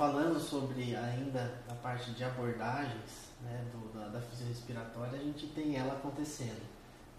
falando sobre ainda a parte de abordagens né, do, da, da fisiorrespiratória, a gente tem ela acontecendo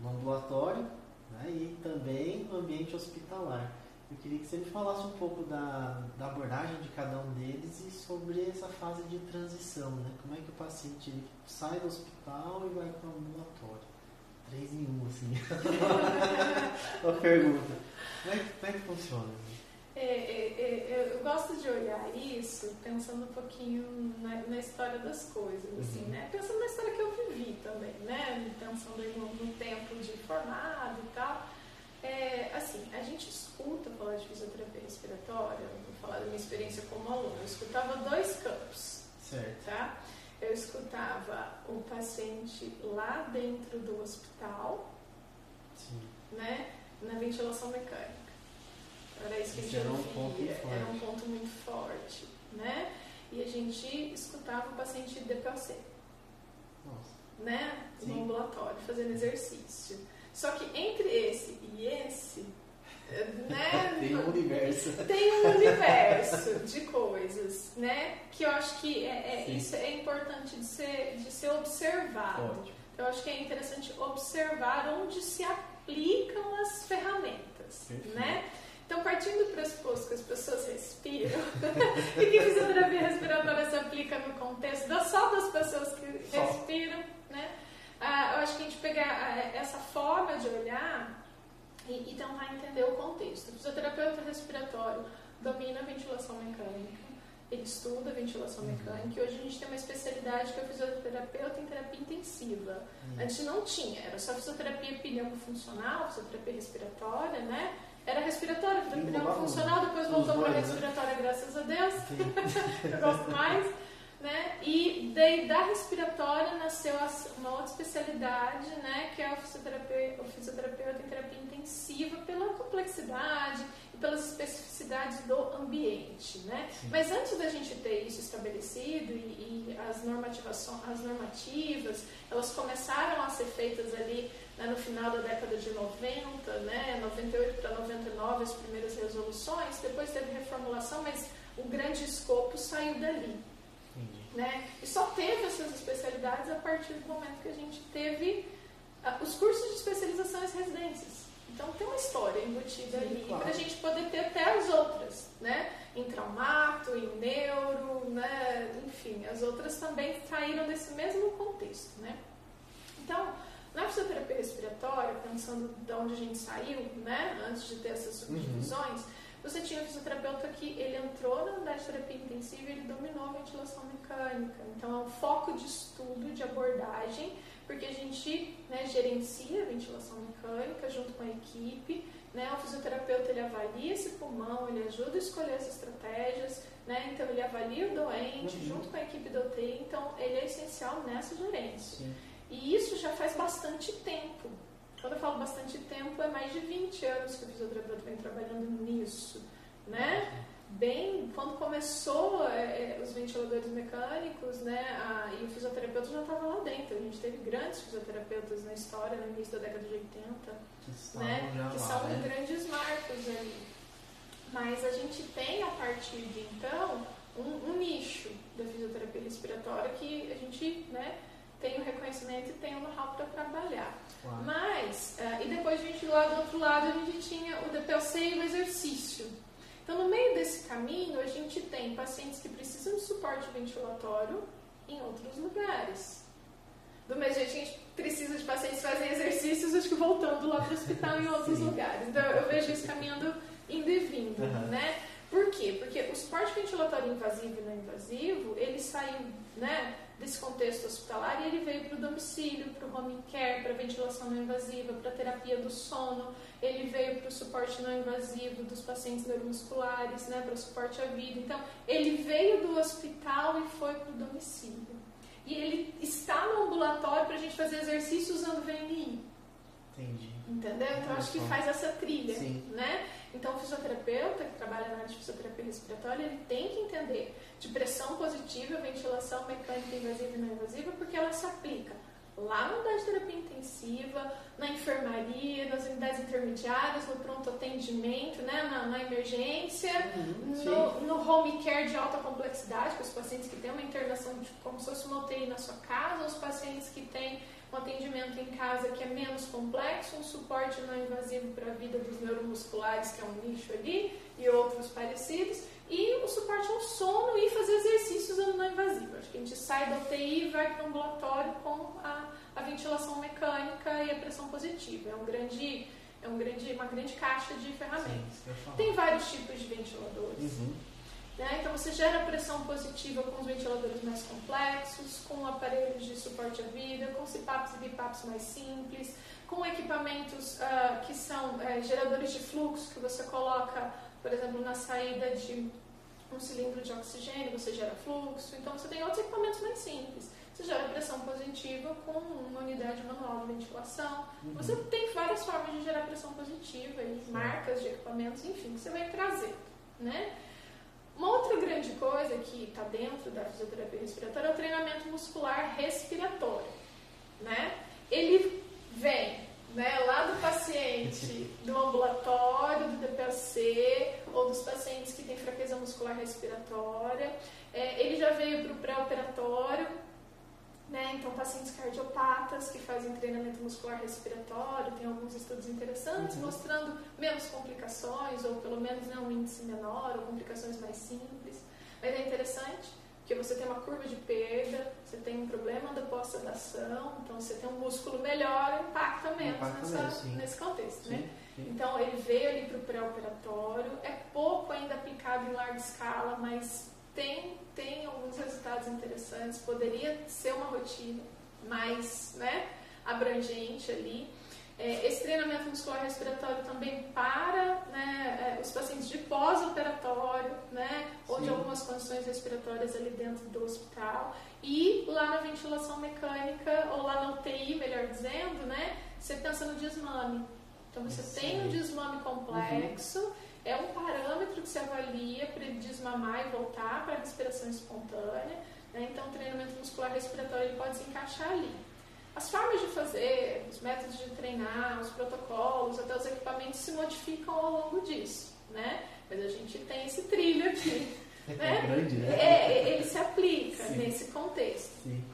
no ambulatório né, e também no ambiente hospitalar. Eu queria que você me falasse um pouco da, da abordagem de cada um deles e sobre essa fase de transição, né? Como é que o paciente sai do hospital e vai para o ambulatório? Três em um, assim. Uma pergunta. Como é, como é que funciona? É, é, é, eu gosto de olhar isso pensando um pouquinho na, na história das coisas, assim, uhum. né? Pensando na história que eu vivi também, né? Pensando no, no tempo de formado e tal. É, assim, a gente escuta falar de fisioterapia respiratória, vou falar da minha experiência como aluno, eu escutava dois campos. Certo. Tá? Eu escutava o paciente lá dentro do hospital, Sim. né, na ventilação mecânica. Era isso que a gente era um ponto era um ponto muito forte, né? E a gente escutava o paciente DPLC, Nossa. né, no ambulatório, fazendo exercício. Só que entre esse e esse, né? tem um universo. Tem um universo de coisas, né? Que eu acho que é, é isso é importante de ser, de ser observado. Ótimo. Então, eu acho que é interessante observar onde se aplicam as ferramentas, Perfeito. né? Então, partindo do pressuposto que as pessoas respiram, e que fisioterapia respiratória se aplica no contexto da só das pessoas que Só. respiram, né? Ah, eu acho que a gente pegar ah, essa forma de olhar e, e tentar entender o contexto. O fisioterapeuta respiratório domina a ventilação mecânica, ele estuda a ventilação mecânica e hoje a gente tem uma especialidade que é o fisioterapeuta em terapia intensiva. Antes não tinha, era só fisioterapia pneumofuncional, fisioterapia respiratória, né? Era respiratória, Sim, pneumofuncional, depois os voltou para né? respiratória, graças a Deus. Eu gosto mais. Né? E daí da respiratória nasceu as- uma outra especialidade, né? que é o fisioterapeuta, o fisioterapeuta em terapia intensiva, pela complexidade e pelas especificidades do ambiente. Né? Mas antes da gente ter isso estabelecido e, e as, normativações, as normativas, elas começaram a ser feitas ali né, no final da década de 90, né, 98 para 99 as primeiras resoluções, depois teve reformulação, mas o grande escopo saiu dali. Entendi. Né? E só teve essas especialidades a partir do momento que a gente teve ah, os cursos de especialização e as residências. Então tem uma história embutida Sim, ali claro. para a gente poder ter até as outras, né? Em traumato, em neuro, né? Enfim, as outras também saíram desse mesmo contexto, né? Então, na fisioterapia respiratória, pensando de onde a gente saiu, né? Antes de ter essas subdivisões, você tinha um fisioterapeuta que ele entrou na unidade de terapia intensiva e ele dominou a ventilação mecânica. Então, é um foco de estudo, de abordagem, porque a gente né, gerencia a ventilação mecânica junto com a equipe. Né? O fisioterapeuta ele avalia esse pulmão, ele ajuda a escolher as estratégias, né? então ele avalia o doente Uhum. junto com a equipe da UTI, então ele é essencial nessa gerência. Sim. E isso já faz bastante tempo. Quando eu falo bastante tempo, é mais de 20 anos que o fisioterapeuta vem trabalhando nisso, né? Bem, quando começou é, é, os ventiladores mecânicos, né, a- e o fisioterapeuta já estava lá dentro. A gente teve grandes fisioterapeutas na história, no início da década de 80, Que né, que lá, são né? grandes marcos ali. Mas a gente tem, a partir de então, um, um nicho da fisioterapia respiratória que a gente né, tem o reconhecimento e tem o know-how para trabalhar. Claro. Mas, eh, e depois a gente lá do outro lado, a gente tinha o DPLC e o exercício. Então, no meio desse caminho, a gente tem pacientes que precisam de suporte ventilatório em outros lugares. Do mesmo jeito que a gente precisa de pacientes fazem exercícios, acho que voltando lá para o hospital em outros Sim. lugares. Então, eu vejo isso caminhando indo e vindo, Aham. né? Por quê? Porque o suporte ventilatório invasivo e não invasivo, ele saiu né, desse contexto hospitalar e ele veio para o domicílio, para o home care, para a ventilação não invasiva, para a terapia do sono, ele veio para o suporte não invasivo dos pacientes neuromusculares, né, para o suporte à vida. Então, ele veio do hospital e foi para o domicílio. E ele está no ambulatório para a gente fazer exercício usando VNI. Entendi. Entendeu? Então acho que faz essa trilha, Sim. né? Então o fisioterapeuta que trabalha na área de fisioterapia respiratória, ele tem que entender de pressão positiva, ventilação mecânica invasiva e não invasiva, porque ela se aplica lá na unidade de terapia intensiva, na enfermaria, nas unidades intermediárias, no pronto atendimento, né, na, na emergência, uhum, no, no, home care de alta complexidade, para os pacientes que têm uma internação de, como se fosse uma UTI na sua casa, os pacientes que têm um atendimento em casa que é menos complexo, um suporte não invasivo para a vida dos neuromusculares, que é um nicho ali, e outros parecidos, e o suporte ao sono e fazer exercícios não invasivo. Acho que a gente sai da UTI e vai para o ambulatório com a, a ventilação mecânica e a pressão positiva. É um grande é um grande, uma grande caixa de ferramentas. Sim, Tem vários tipos de ventiladores. Uhum. Né? Então você gera pressão positiva com os ventiladores mais complexos, com aparelhos de suporte à vida, com CPAPs e BIPAPs mais simples, com equipamentos uh, que são uh, geradores de fluxo que você coloca, por exemplo, na saída de um cilindro de oxigênio, você gera fluxo. Então você tem outros equipamentos mais simples. Você gera pressão positiva com uma unidade manual de ventilação. Uhum. Você tem várias formas de gerar pressão positiva e marcas de equipamentos, enfim, que você vai trazer, né? Uma outra grande coisa que está dentro da fisioterapia respiratória é o treinamento muscular respiratório. Né? Ele vem né, lá do paciente do ambulatório, do DPLC, ou dos pacientes que têm fraqueza muscular respiratória. É, ele já veio para o pré-operatório? Então, pacientes cardiopatas que fazem treinamento muscular respiratório, tem alguns estudos interessantes uhum. mostrando menos complicações, ou pelo menos né, um índice menor, ou complicações mais simples. Mas é interessante, porque você tem uma curva de perda, você tem um problema da pós-sedação, então você tem um músculo melhor, impacta menos impacta nessa, menos, nesse contexto. Sim, né? Sim. Então, ele veio ali para o pré-operatório, é pouco ainda aplicado em larga escala, mas tem, tem alguns resultados interessantes, poderia ser uma rotina mais né, abrangente ali. É, esse treinamento muscular respiratório também para né, é, os pacientes de pós-operatório, né, ou de algumas condições respiratórias ali dentro do hospital. E lá na ventilação mecânica, ou lá na UTI, melhor dizendo, né, você pensa no desmame. Então você Sim. tem um desmame complexo. Uhum é um parâmetro que se avalia para ele desmamar e voltar para a respiração espontânea. Né? Então, o treinamento muscular respiratório ele pode se encaixar ali. As formas de fazer, os métodos de treinar, os protocolos, até os equipamentos se modificam ao longo disso, né? Mas a gente tem esse trilho aqui. É né? grande, né? É, ele se aplica Sim. nesse contexto. Sim.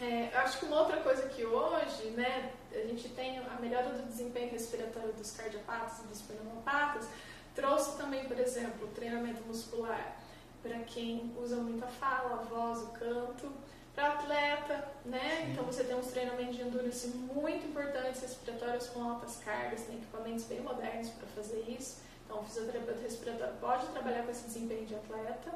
É, acho que uma outra coisa que hoje, né, a gente tem a melhora do desempenho respiratório dos cardiopatas e dos pneumopatas, Trouxe também, por exemplo, treinamento muscular para quem usa muito a fala, a voz, o canto. Para atleta, né? Então você tem uns treinamentos de endurance muito importantes, respiratórios com altas cargas, tem equipamentos bem modernos para fazer isso. Então o fisioterapeuta respiratório pode trabalhar com esse desempenho de atleta,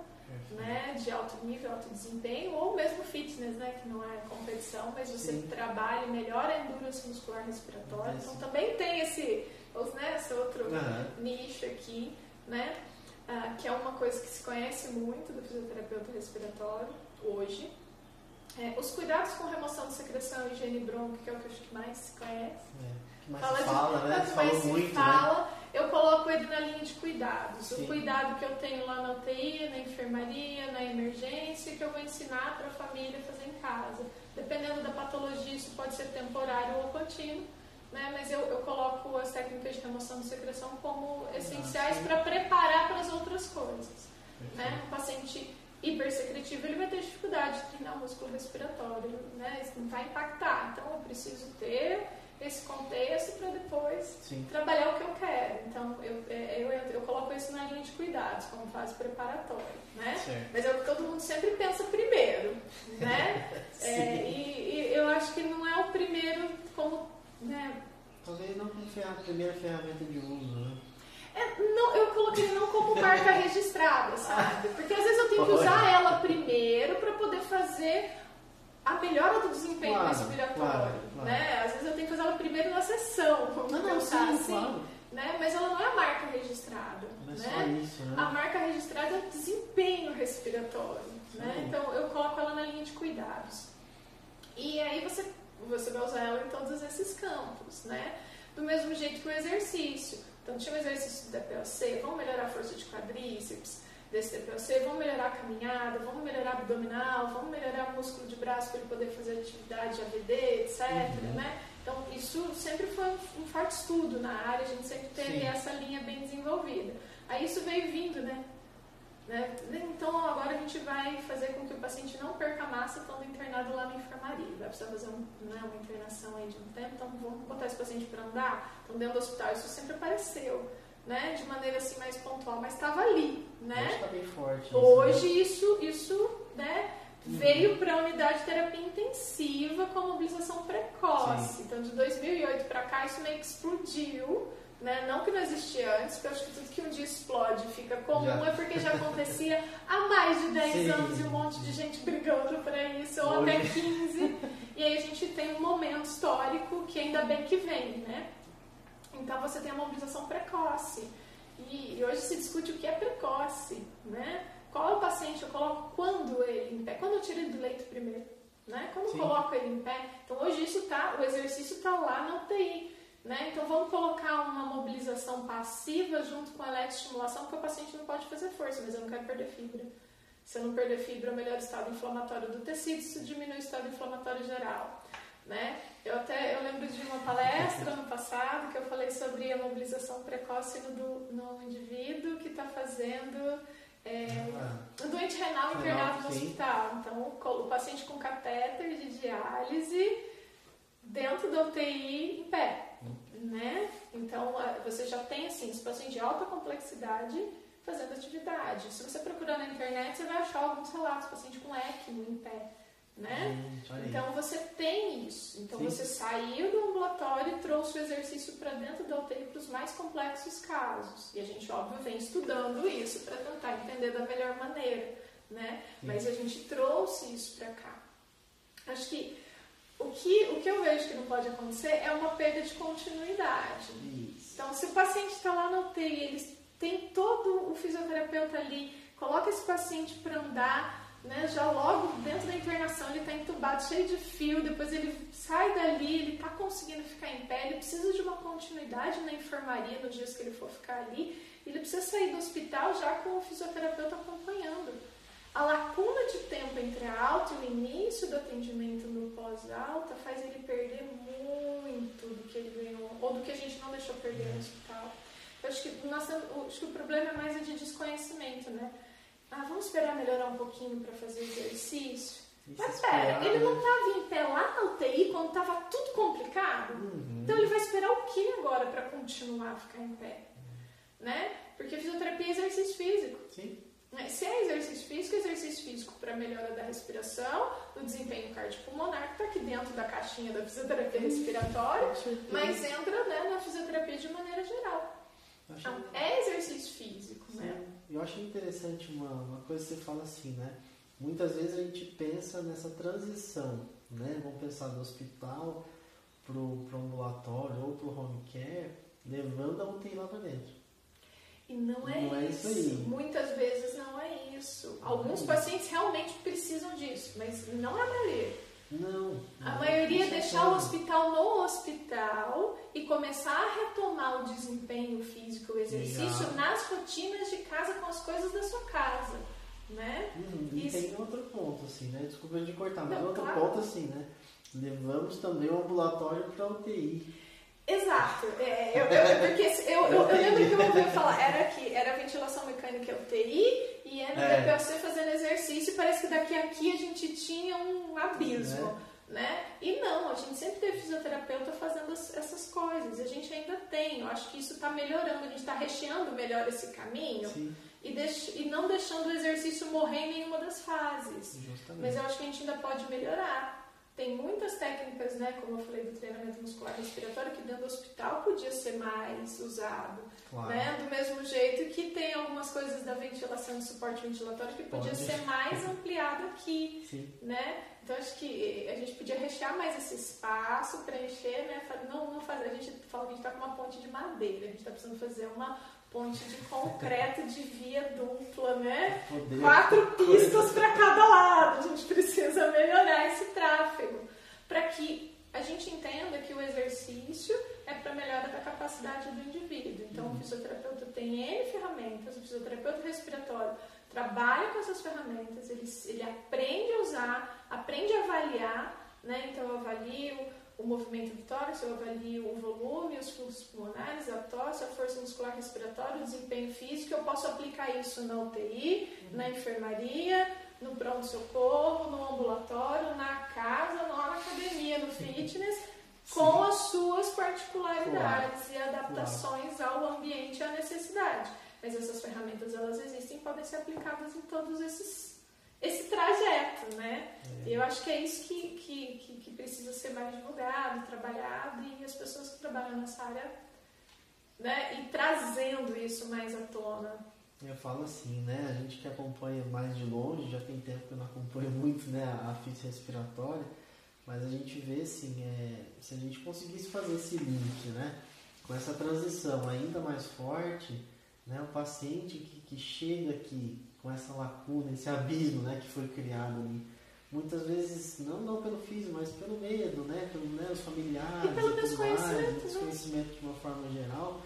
né? De alto nível, alto desempenho, ou mesmo fitness, né? Que não é competição, mas você Sim. trabalha e melhora a endurance muscular respiratória. Então também tem esse né, esse outro uhum. nicho aqui, né? Ah, que é uma coisa que se conhece muito do fisioterapeuta respiratório hoje. É, os cuidados com remoção de secreção e higiene bronca, que é o que acho que mais se conhece. É, que mais fala se fala, de, né? mais se muito, né? fala, né? eu coloco ele na linha de cuidados. Sim. O cuidado que eu tenho lá na UTI, na enfermaria, na emergência, que eu vou ensinar para a família fazer em casa. Dependendo da patologia, isso pode ser temporário ou contínuo né? mas eu, eu coloco as técnicas de remoção de secreção como essenciais para preparar para as outras coisas. Né? O paciente hipersecretivo ele vai ter dificuldade de treinar o músculo respiratório, né? isso não vai impactar. Então eu preciso ter esse contexto para depois Sim. trabalhar o que eu quero. Então eu, é, eu, eu, eu, coloco isso na linha de cuidados, como fase preparatória. Né? Mas é o que todo mundo sempre pensa primeiro. Né? é, e, e eu acho que não é o primeiro como né? Talvez não como a primeira ferramenta de uso, né? É, não, eu coloquei não como marca registrada, sabe? Porque às vezes eu tenho que usar ela primeiro para poder fazer a melhora do desempenho claro, respiratório, claro, claro. né? Às vezes eu tenho que usar ela primeiro na sessão, vamos não, pensar sim, assim. Claro. Né? Mas ela não é a marca registrada. Não é né? só isso, né? A marca registrada é o desempenho respiratório. Né? Então eu coloco ela na linha de cuidados. E aí você você vai usar ela em todos esses campos, né? Do mesmo jeito que o exercício. Então, tinha o exercício do DPLC, vamos melhorar a força de quadríceps desse DPLC, vamos melhorar a caminhada, vamos melhorar abdominal, vamos melhorar o músculo de braço para ele poder fazer atividade AVD, etc. Uhum. Né? Então, isso sempre foi um, um forte estudo na área, a gente sempre teve Sim. essa linha bem desenvolvida. Aí isso veio vindo, né? Né? Então agora a gente vai fazer com que o paciente não perca massa estando internado lá na enfermaria. Vai precisar fazer um, né, uma internação aí de um tempo, então vamos botar esse paciente para andar. Então dentro do hospital isso sempre apareceu. Né, de maneira assim mais pontual, mas estava ali, né? Hoje está bem forte. Hoje isso, isso, né, veio para a unidade de terapia intensiva com mobilização precoce. Sim. Então, de 2008 para cá, isso meio que explodiu. Né? Não que não existia antes, porque eu acho que tudo que um dia explode fica comum já. é porque já acontecia há mais de 10 Sim. anos e um monte de gente brigando para isso, ou até 15. e aí a gente tem um momento histórico que ainda bem que vem, né? Então você tem a mobilização precoce. E, e hoje se discute o que é precoce, né? Qual é o paciente eu coloco quando ele em pé? Quando eu tiro ele do leito primeiro? Né? Quando Sim. eu coloco ele em pé? Então hoje isso tá, o exercício está lá na UTI. Né? Então vamos colocar uma mobilização passiva junto com a eletroestimulação, porque o paciente não pode fazer força, mas eu não quero perder fibra. Se eu não perder fibra, eu melhoro o estado inflamatório do tecido, isso diminui o estado inflamatório geral. Né? Eu até eu lembro de uma palestra no passado que eu falei sobre a mobilização precoce no, no indivíduo que está fazendo é, um doente renal internado no hospital. Então, o paciente com catéter de diálise dentro da UTI em pé, né? Então, você já tem, assim, esse paciente de alta complexidade fazendo atividade. Se você procurar na internet, você vai achar alguns relatos, paciente com ECMO em pé né? então você tem isso. Então Sim. você saiu do ambulatório e trouxe o exercício para dentro da UTI para os mais complexos casos. E a gente, óbvio, vem estudando isso para tentar entender da melhor maneira, né? Sim. Mas a gente trouxe isso para cá. Acho que o, que o que eu vejo que não pode acontecer é uma perda de continuidade. Isso. Então, se o paciente está lá na UTI, ele tem todo o fisioterapeuta ali, coloca esse paciente para andar né, já logo dentro da internação ele está entubado, cheio de fio, depois ele sai dali, ele está conseguindo ficar em pé, ele precisa de uma continuidade na enfermaria nos dias que ele for ficar ali, ele precisa sair do hospital já com o fisioterapeuta acompanhando. A lacuna de tempo entre a alta e o início do atendimento no pós-alta faz ele perder muito do que ele ganhou, ou do que a gente não deixou perder no hospital. Eu acho que, nossa, acho que o problema é mais de desconhecimento, né? Ah, vamos esperar melhorar um pouquinho para fazer exercício. Isso Mas pera, ele não estava em pé lá na UTI quando estava tudo complicado? Uhum. Então ele vai esperar o que agora para continuar a ficar em pé? Uhum. Né? Porque fisioterapia é exercício físico. Sim. Né? Se é exercício físico, exercício físico para melhora da respiração, do desempenho cardiopulmonar, que está aqui dentro da caixinha da fisioterapia respiratória, mas entra né, na fisioterapia de maneira geral. Então, é exercício físico, Sim. né? Eu acho interessante uma, uma coisa que você fala assim, né? Muitas vezes a gente pensa nessa transição, né? Vamos pensar do hospital para o ambulatório ou para o home care, levando a UTI lá para dentro. E não é, não isso. é isso. Muitas vezes não é isso. Alguns pacientes realmente precisam disso, mas não é a maioria. Não. A maioria é deixar o hospital no hospital e começar a retomar o desempenho físico, o exercício nas rotinas de casa com as coisas da sua casa, né? Uhum. E Isso. tem outro ponto, assim, né? Desculpa de cortar, mas Não, outro claro. ponto, assim, né? Levamos também o ambulatório para UTI. Exato. É, eu, eu, porque eu, eu, eu, lembro que eu ouvi falar, era que era ventilação mecânica UTI e era é. Fazendo exercício e parece que daqui a aqui a gente tinha um abismo. É. Né? E não, a gente sempre teve fisioterapeuta fazendo essas coisas, e a gente ainda tem. Eu acho que isso está melhorando, a gente está recheando melhor esse caminho e, deix e não deixando o exercício morrer em nenhuma das fases. Justamente. Mas eu acho que a gente ainda pode melhorar. Tem muitas técnicas, né, como eu falei do treinamento muscular respiratório, que dentro do hospital podia ser mais usado. Claro. Né? Do mesmo jeito que tem algumas coisas da ventilação de suporte ventilatório que podia Pode. ser mais ampliado aqui. Sim. Né? Então acho que a gente podia rechear mais esse espaço, preencher, né? Não, não fazer. A gente fala que a gente está com uma ponte de madeira, a gente está precisando fazer uma ponte de concreto de via dupla, né? Poder, Quatro pistas para cada lado. A gente precisa melhorar esse tráfego para que a gente entenda que o exercício é para melhora da capacidade do indivíduo. Então, uhum. o fisioterapeuta tem N ferramentas, o fisioterapeuta respiratório trabalha com essas ferramentas, ele, ele aprende a usar, aprende a avaliar, né? Então, eu avalio o movimento do tórax, eu avalio o volume, os fluxos pulmonares, a tosse, a força muscular respiratória, o desempenho físico. Eu posso aplicar isso na UTI, uhum. na enfermaria, no pronto-socorro, no ambulatório, na casa, na academia, no fitness, com as suas particularidades claro. e adaptações claro. ao ambiente e à necessidade. Mas essas ferramentas elas existem e podem ser aplicadas em todos esses esse trajeto, né? É. Eu acho que é isso que, que, que, que, precisa ser mais divulgado, trabalhado e as pessoas que trabalham nessa área, né? E trazendo isso mais à tona. Eu falo assim, né? A gente que acompanha mais de longe, já tem tempo que eu não acompanho muito, né? A física respiratória, mas a gente vê assim, é, se a gente conseguisse fazer esse link, né? Com essa transição ainda mais forte, né? O paciente que, que chega aqui com essa lacuna, esse abismo né, que foi criado ali. Muitas vezes, não, não pelo físico, mas pelo medo, né? Pelo, né, os familiares, e pelo desconhecimento, desconhecimento de uma forma geral,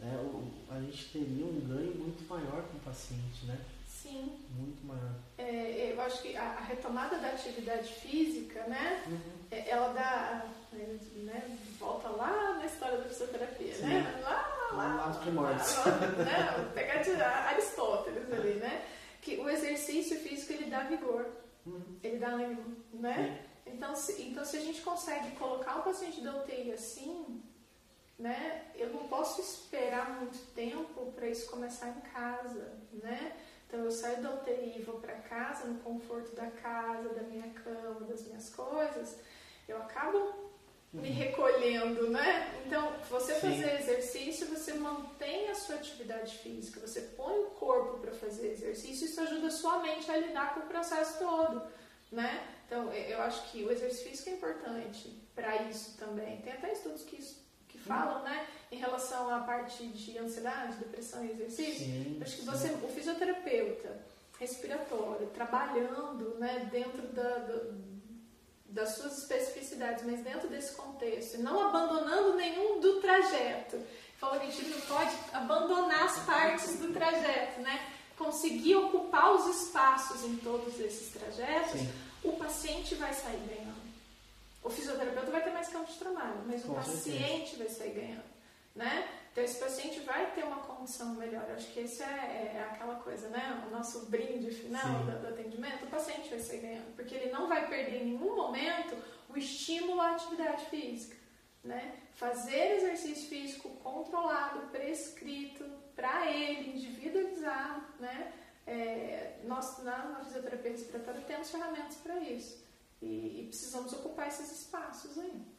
é, o, a gente teria um ganho muito maior com o paciente, né? Sim. Muito maior. É, eu acho que a, a, retomada da atividade física, né? Uhum. É, ela dá, né, volta lá na história da fisioterapia, Sim. né? Lá, lá, lá, lá, os primórdios. Lá, né? Pegar de Aristóteles ali, né? Que o exercício físico ele dá vigor, uhum. ele dá ânimo, né? Então se, então, se a gente consegue colocar o paciente da UTI assim, né? Eu não posso esperar muito tempo para isso começar em casa, né? Então eu saio da UTI e vou para casa, no conforto da casa, da minha cama, das minhas coisas, eu acabo me recolhendo, né? Então, você Sim. fazer exercício, você mantém a sua atividade física, você põe o corpo para fazer exercício, isso ajuda a sua mente a lidar com o processo todo, né? Então, eu acho que o exercício físico é importante para isso também. Tem até estudos que, que falam, né, em relação à parte de ansiedade, depressão e exercício. Sim, acho que você, o fisioterapeuta respiratório, trabalhando, né, dentro da, da das suas especificidades, mas dentro desse contexto, não abandonando nenhum do trajeto. Falou que a gente não pode abandonar as partes do trajeto, né? Conseguir ocupar os espaços em todos esses trajetos, Sim. o paciente vai sair ganhando. O fisioterapeuta vai ter mais campo de trabalho, mas Com o paciente certeza. vai sair ganhando, né? Então, esse paciente vai ter uma condição melhor. Eu acho que isso é, é, aquela coisa, né? O nosso brinde final do, do, atendimento, o paciente vai sair ganhando, porque ele não vai perder em nenhum momento o estímulo à atividade física, né? Fazer exercício físico controlado, prescrito para ele, individualizado, né? É, nós, na, na fisioterapia respiratória, temos ferramentas para isso. E, e precisamos ocupar esses espaços aí.